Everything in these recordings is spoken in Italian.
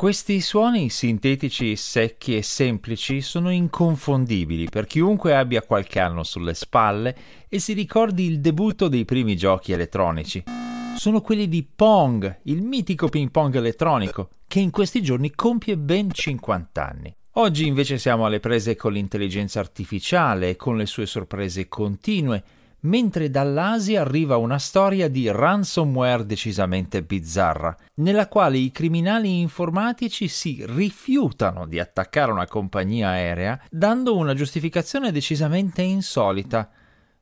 Questi suoni sintetici, secchi e semplici sono inconfondibili per chiunque abbia qualche anno sulle spalle e si ricordi il debutto dei primi giochi elettronici. Sono quelli di Pong, il mitico ping pong elettronico, che in questi giorni compie ben 50 anni. Oggi invece siamo alle prese con l'intelligenza artificiale e con le sue sorprese continue, mentre dall'Asia arriva una storia di ransomware decisamente bizzarra, nella quale i criminali informatici si rifiutano di attaccare una compagnia aerea dando una giustificazione decisamente insolita.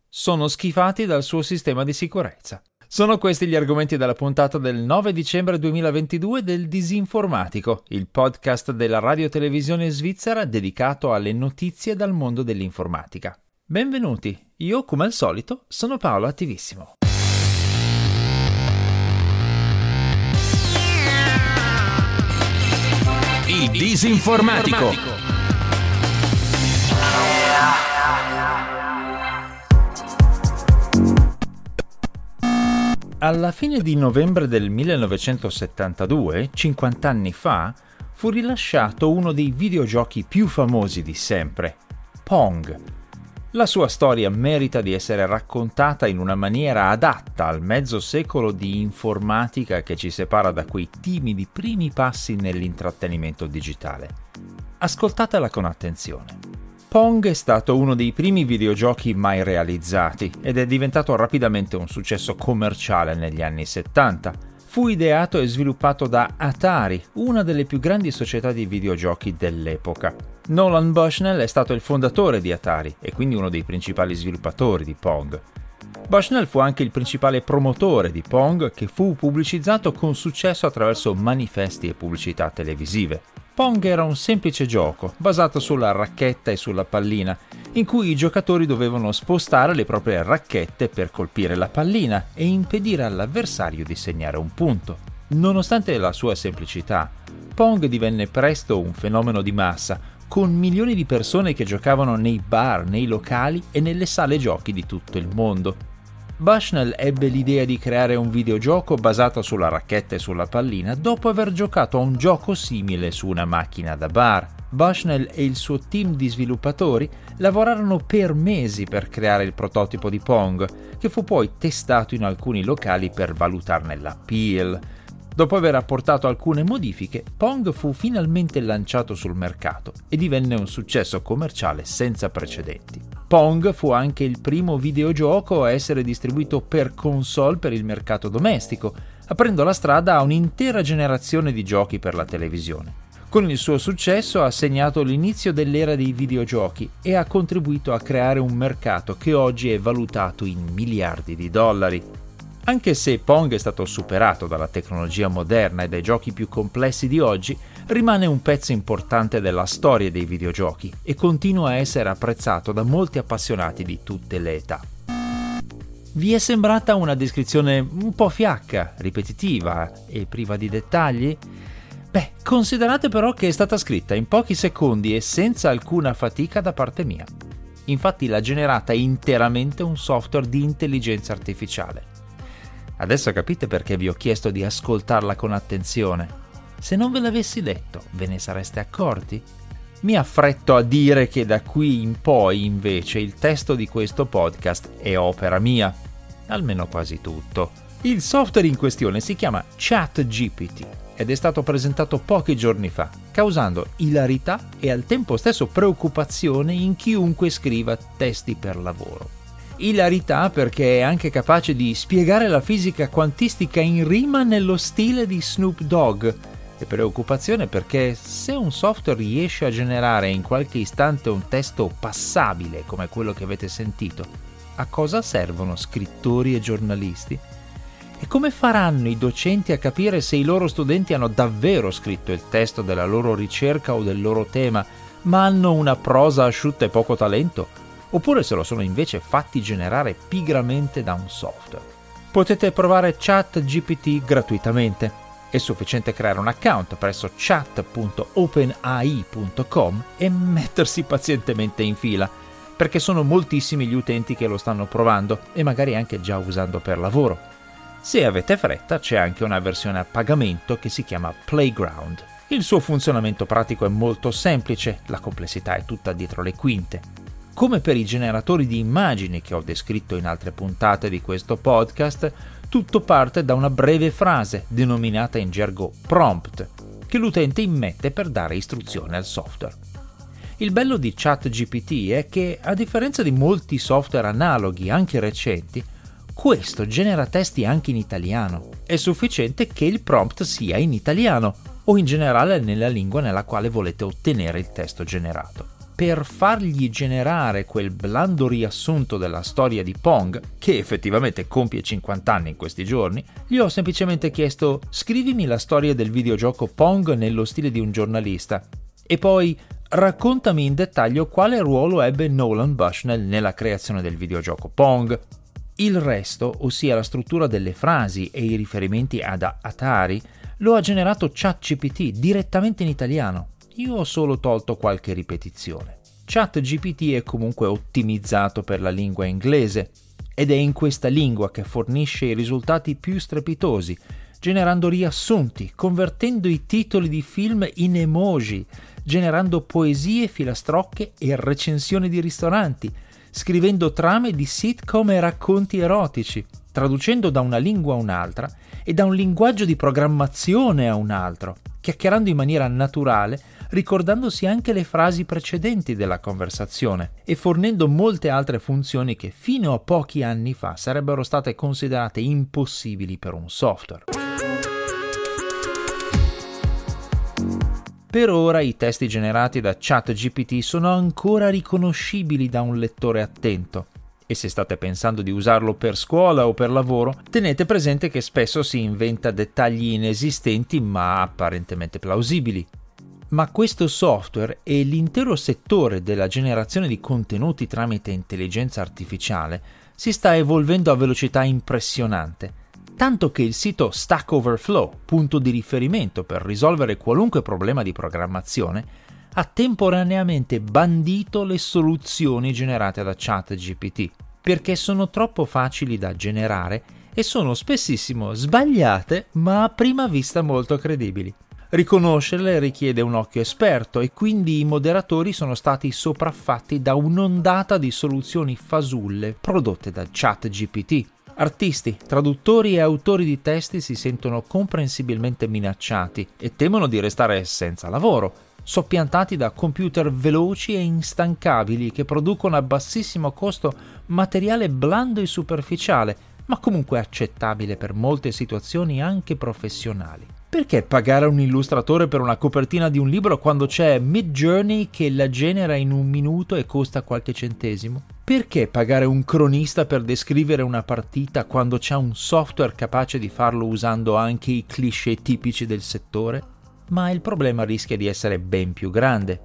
Sono schifati dal suo sistema di sicurezza. Sono questi gli argomenti della puntata del 9 dicembre 2022 del Disinformatico, il podcast della radio-televisione svizzera dedicato alle notizie dal mondo dell'informatica. Benvenuti, io come al solito sono Paolo Attivissimo. Il Disinformatico. Alla fine di novembre del 1972, 50 anni fa, fu rilasciato uno dei videogiochi più famosi di sempre, Pong, la sua storia merita di essere raccontata in una maniera adatta al mezzo secolo di informatica che ci separa da quei timidi primi passi nell'intrattenimento digitale. Ascoltatela con attenzione. Pong è stato uno dei primi videogiochi mai realizzati ed è diventato rapidamente un successo commerciale negli anni 70 fu ideato e sviluppato da Atari, una delle più grandi società di videogiochi dell'epoca. Nolan Bushnell è stato il fondatore di Atari e quindi uno dei principali sviluppatori di Pong. Bushnell fu anche il principale promotore di Pong che fu pubblicizzato con successo attraverso manifesti e pubblicità televisive. Pong era un semplice gioco, basato sulla racchetta e sulla pallina, in cui i giocatori dovevano spostare le proprie racchette per colpire la pallina e impedire all'avversario di segnare un punto. Nonostante la sua semplicità, Pong divenne presto un fenomeno di massa, con milioni di persone che giocavano nei bar, nei locali e nelle sale giochi di tutto il mondo. Bushnell ebbe l'idea di creare un videogioco basato sulla racchetta e sulla pallina dopo aver giocato a un gioco simile su una macchina da bar. Bushnell e il suo team di sviluppatori lavorarono per mesi per creare il prototipo di Pong, che fu poi testato in alcuni locali per valutarne l'appeal. Dopo aver apportato alcune modifiche, Pong fu finalmente lanciato sul mercato e divenne un successo commerciale senza precedenti. Pong fu anche il primo videogioco a essere distribuito per console per il mercato domestico, aprendo la strada a un'intera generazione di giochi per la televisione. Con il suo successo ha segnato l'inizio dell'era dei videogiochi e ha contribuito a creare un mercato che oggi è valutato in miliardi di dollari. Anche se Pong è stato superato dalla tecnologia moderna e dai giochi più complessi di oggi, rimane un pezzo importante della storia dei videogiochi e continua a essere apprezzato da molti appassionati di tutte le età. Vi è sembrata una descrizione un po' fiacca, ripetitiva e priva di dettagli? Beh, considerate però che è stata scritta in pochi secondi e senza alcuna fatica da parte mia. Infatti l'ha generata interamente un software di intelligenza artificiale. Adesso capite perché vi ho chiesto di ascoltarla con attenzione. Se non ve l'avessi detto, ve ne sareste accorti? Mi affretto a dire che da qui in poi invece il testo di questo podcast è opera mia, almeno quasi tutto. Il software in questione si chiama ChatGPT ed è stato presentato pochi giorni fa, causando ilarità e al tempo stesso preoccupazione in chiunque scriva testi per lavoro. Ilarità perché è anche capace di spiegare la fisica quantistica in rima nello stile di Snoop Dogg, e preoccupazione perché se un software riesce a generare in qualche istante un testo passabile come quello che avete sentito, a cosa servono scrittori e giornalisti? E come faranno i docenti a capire se i loro studenti hanno davvero scritto il testo della loro ricerca o del loro tema, ma hanno una prosa asciutta e poco talento? Oppure se lo sono invece fatti generare pigramente da un software? Potete provare ChatGPT gratuitamente è sufficiente creare un account presso chat.openai.com e mettersi pazientemente in fila, perché sono moltissimi gli utenti che lo stanno provando e magari anche già usando per lavoro. Se avete fretta c'è anche una versione a pagamento che si chiama Playground. Il suo funzionamento pratico è molto semplice, la complessità è tutta dietro le quinte. Come per i generatori di immagini che ho descritto in altre puntate di questo podcast, tutto parte da una breve frase denominata in gergo prompt, che l'utente immette per dare istruzione al software. Il bello di ChatGPT è che, a differenza di molti software analoghi, anche recenti, questo genera testi anche in italiano. È sufficiente che il prompt sia in italiano o in generale nella lingua nella quale volete ottenere il testo generato per fargli generare quel blando riassunto della storia di Pong, che effettivamente compie 50 anni in questi giorni, gli ho semplicemente chiesto scrivimi la storia del videogioco Pong nello stile di un giornalista e poi raccontami in dettaglio quale ruolo ebbe Nolan Bushnell nella creazione del videogioco Pong. Il resto, ossia la struttura delle frasi e i riferimenti ad Atari, lo ha generato ChatGPT direttamente in italiano io ho solo tolto qualche ripetizione. ChatGPT è comunque ottimizzato per la lingua inglese ed è in questa lingua che fornisce i risultati più strepitosi, generando riassunti, convertendo i titoli di film in emoji, generando poesie, filastrocche e recensioni di ristoranti, scrivendo trame di sitcom e racconti erotici, traducendo da una lingua a un'altra e da un linguaggio di programmazione a un altro, chiacchierando in maniera naturale ricordandosi anche le frasi precedenti della conversazione e fornendo molte altre funzioni che fino a pochi anni fa sarebbero state considerate impossibili per un software. Per ora i testi generati da ChatGPT sono ancora riconoscibili da un lettore attento, e se state pensando di usarlo per scuola o per lavoro, tenete presente che spesso si inventa dettagli inesistenti ma apparentemente plausibili. Ma questo software e l'intero settore della generazione di contenuti tramite intelligenza artificiale si sta evolvendo a velocità impressionante, tanto che il sito Stack Overflow, punto di riferimento per risolvere qualunque problema di programmazione, ha temporaneamente bandito le soluzioni generate da ChatGPT, perché sono troppo facili da generare e sono spessissimo sbagliate, ma a prima vista molto credibili. Riconoscerle richiede un occhio esperto e quindi i moderatori sono stati sopraffatti da un'ondata di soluzioni fasulle prodotte da ChatGPT. Artisti, traduttori e autori di testi si sentono comprensibilmente minacciati e temono di restare senza lavoro, soppiantati da computer veloci e instancabili che producono a bassissimo costo materiale blando e superficiale, ma comunque accettabile per molte situazioni anche professionali. Perché pagare un illustratore per una copertina di un libro quando c'è Mid Journey che la genera in un minuto e costa qualche centesimo? Perché pagare un cronista per descrivere una partita quando c'è un software capace di farlo usando anche i cliché tipici del settore? Ma il problema rischia di essere ben più grande.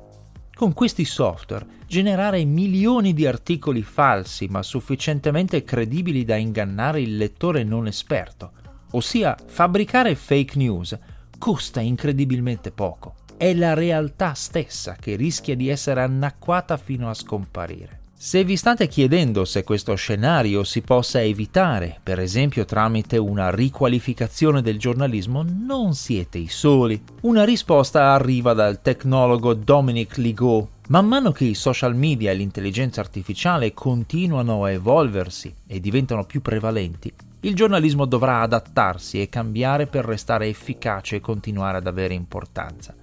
Con questi software generare milioni di articoli falsi ma sufficientemente credibili da ingannare il lettore non esperto ossia fabbricare fake news, costa incredibilmente poco. È la realtà stessa che rischia di essere annacquata fino a scomparire. Se vi state chiedendo se questo scenario si possa evitare, per esempio tramite una riqualificazione del giornalismo, non siete i soli. Una risposta arriva dal tecnologo Dominic Ligo. Man mano che i social media e l'intelligenza artificiale continuano a evolversi e diventano più prevalenti, il giornalismo dovrà adattarsi e cambiare per restare efficace e continuare ad avere importanza.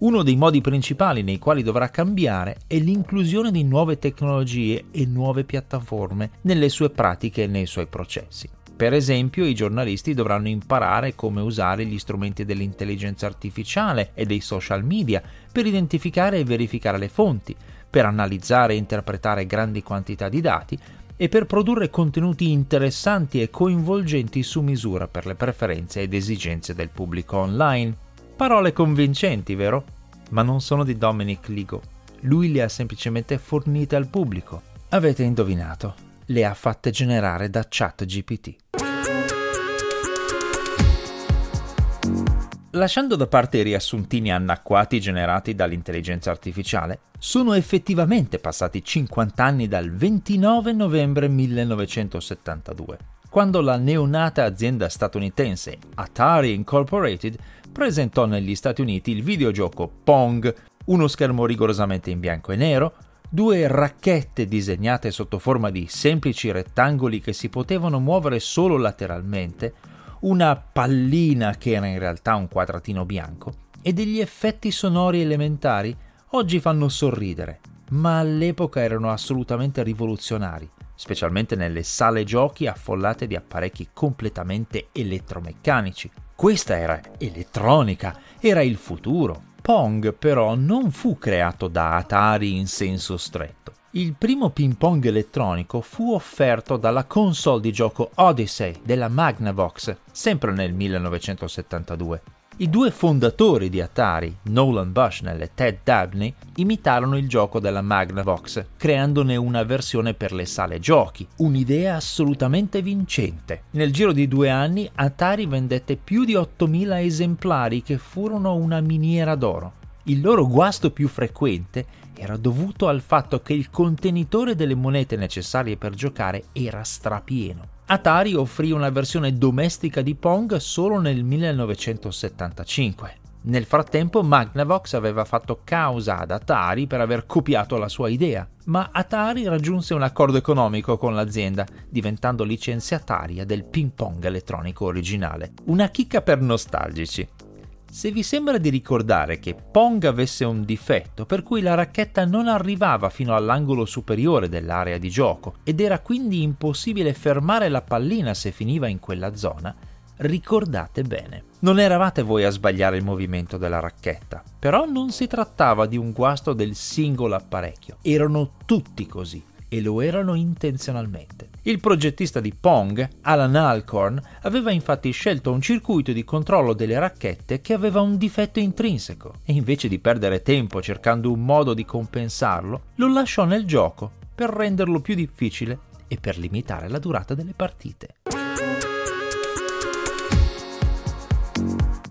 Uno dei modi principali nei quali dovrà cambiare è l'inclusione di nuove tecnologie e nuove piattaforme nelle sue pratiche e nei suoi processi. Per esempio, i giornalisti dovranno imparare come usare gli strumenti dell'intelligenza artificiale e dei social media per identificare e verificare le fonti, per analizzare e interpretare grandi quantità di dati, e per produrre contenuti interessanti e coinvolgenti su misura per le preferenze ed esigenze del pubblico online. Parole convincenti, vero? Ma non sono di Dominic Ligo. Lui le ha semplicemente fornite al pubblico. Avete indovinato, le ha fatte generare da ChatGPT. Lasciando da parte i riassuntini annacquati generati dall'intelligenza artificiale, sono effettivamente passati 50 anni dal 29 novembre 1972, quando la neonata azienda statunitense Atari Incorporated presentò negli Stati Uniti il videogioco Pong, uno schermo rigorosamente in bianco e nero, due racchette disegnate sotto forma di semplici rettangoli che si potevano muovere solo lateralmente, una pallina che era in realtà un quadratino bianco e degli effetti sonori elementari oggi fanno sorridere, ma all'epoca erano assolutamente rivoluzionari, specialmente nelle sale giochi affollate di apparecchi completamente elettromeccanici. Questa era elettronica, era il futuro. Pong però non fu creato da Atari in senso stretto. Il primo ping pong elettronico fu offerto dalla console di gioco Odyssey della Magnavox, sempre nel 1972. I due fondatori di Atari, Nolan Bushnell e Ted Dabney, imitarono il gioco della Magnavox, creandone una versione per le sale giochi, un'idea assolutamente vincente. Nel giro di due anni Atari vendette più di 8.000 esemplari che furono una miniera d'oro. Il loro guasto più frequente era dovuto al fatto che il contenitore delle monete necessarie per giocare era strapieno. Atari offrì una versione domestica di Pong solo nel 1975. Nel frattempo Magnavox aveva fatto causa ad Atari per aver copiato la sua idea, ma Atari raggiunse un accordo economico con l'azienda, diventando licenziataria del ping pong elettronico originale. Una chicca per nostalgici. Se vi sembra di ricordare che Pong avesse un difetto per cui la racchetta non arrivava fino all'angolo superiore dell'area di gioco ed era quindi impossibile fermare la pallina se finiva in quella zona, ricordate bene. Non eravate voi a sbagliare il movimento della racchetta, però non si trattava di un guasto del singolo apparecchio, erano tutti così e lo erano intenzionalmente. Il progettista di Pong, Alan Alcorn, aveva infatti scelto un circuito di controllo delle racchette che aveva un difetto intrinseco e invece di perdere tempo cercando un modo di compensarlo, lo lasciò nel gioco per renderlo più difficile e per limitare la durata delle partite.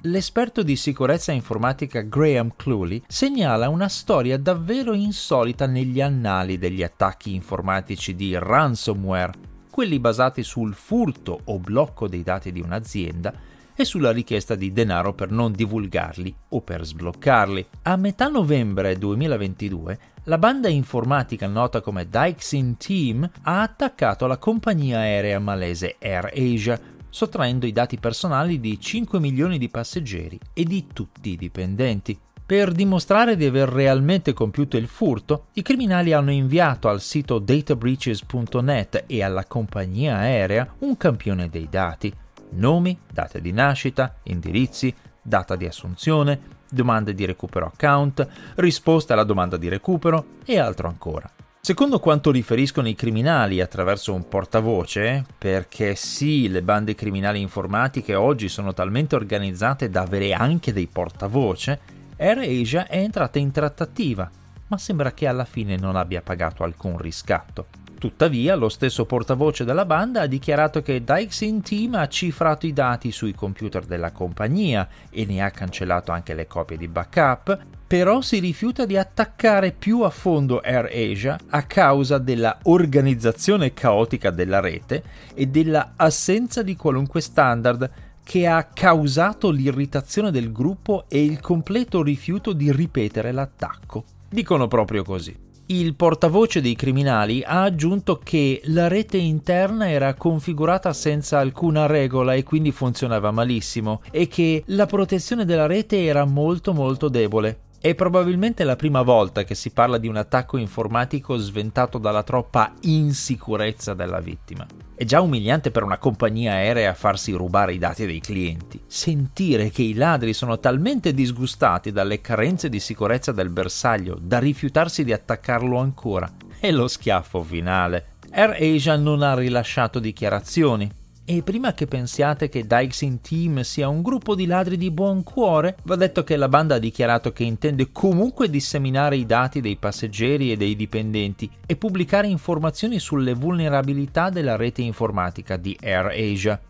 L'esperto di sicurezza informatica Graham Cluley segnala una storia davvero insolita negli annali degli attacchi informatici di ransomware, quelli basati sul furto o blocco dei dati di un'azienda e sulla richiesta di denaro per non divulgarli o per sbloccarli. A metà novembre 2022 la banda informatica nota come Dykes Team ha attaccato la compagnia aerea malese Air Asia sottraendo i dati personali di 5 milioni di passeggeri e di tutti i dipendenti. Per dimostrare di aver realmente compiuto il furto, i criminali hanno inviato al sito databreaches.net e alla compagnia aerea un campione dei dati, nomi, date di nascita, indirizzi, data di assunzione, domande di recupero account, risposta alla domanda di recupero e altro ancora. Secondo quanto riferiscono i criminali attraverso un portavoce, perché sì, le bande criminali informatiche oggi sono talmente organizzate da avere anche dei portavoce, AirAsia è entrata in trattativa, ma sembra che alla fine non abbia pagato alcun riscatto. Tuttavia, lo stesso portavoce della banda ha dichiarato che Dykes Team ha cifrato i dati sui computer della compagnia e ne ha cancellato anche le copie di backup, però si rifiuta di attaccare più a fondo AirAsia a causa della organizzazione caotica della rete e della assenza di qualunque standard che ha causato l'irritazione del gruppo e il completo rifiuto di ripetere l'attacco. Dicono proprio così. Il portavoce dei criminali ha aggiunto che la rete interna era configurata senza alcuna regola e quindi funzionava malissimo e che la protezione della rete era molto molto debole. È probabilmente la prima volta che si parla di un attacco informatico sventato dalla troppa insicurezza della vittima. È già umiliante per una compagnia aerea farsi rubare i dati dei clienti. Sentire che i ladri sono talmente disgustati dalle carenze di sicurezza del bersaglio da rifiutarsi di attaccarlo ancora è lo schiaffo finale. AirAsia non ha rilasciato dichiarazioni, e prima che pensiate che Dykes Team sia un gruppo di ladri di buon cuore, va detto che la banda ha dichiarato che intende comunque disseminare i dati dei passeggeri e dei dipendenti e pubblicare informazioni sulle vulnerabilità della rete informatica di AirAsia.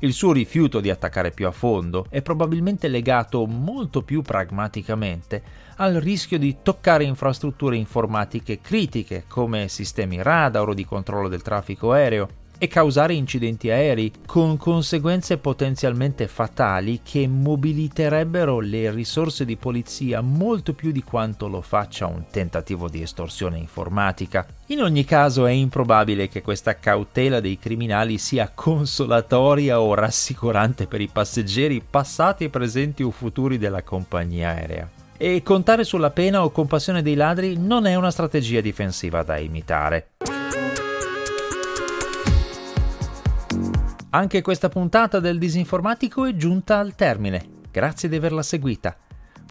Il suo rifiuto di attaccare più a fondo è probabilmente legato molto più pragmaticamente al rischio di toccare infrastrutture informatiche critiche come sistemi radar o di controllo del traffico aereo e causare incidenti aerei, con conseguenze potenzialmente fatali che mobiliterebbero le risorse di polizia molto più di quanto lo faccia un tentativo di estorsione informatica. In ogni caso è improbabile che questa cautela dei criminali sia consolatoria o rassicurante per i passeggeri passati, presenti o futuri della compagnia aerea. E contare sulla pena o compassione dei ladri non è una strategia difensiva da imitare. Anche questa puntata del Disinformatico è giunta al termine. Grazie di averla seguita.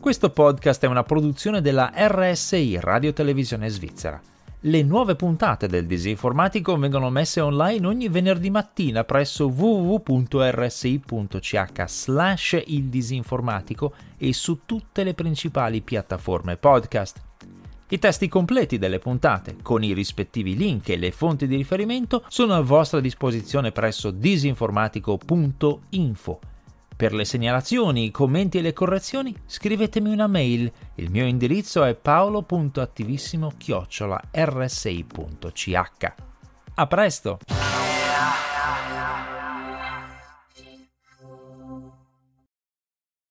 Questo podcast è una produzione della RSI Radio Televisione Svizzera. Le nuove puntate del Disinformatico vengono messe online ogni venerdì mattina presso www.rsi.ch slash il disinformatico e su tutte le principali piattaforme podcast. I testi completi delle puntate, con i rispettivi link e le fonti di riferimento, sono a vostra disposizione presso disinformatico.info. Per le segnalazioni, i commenti e le correzioni scrivetemi una mail. Il mio indirizzo è paolo.attivissimo-rsi.ch. A presto!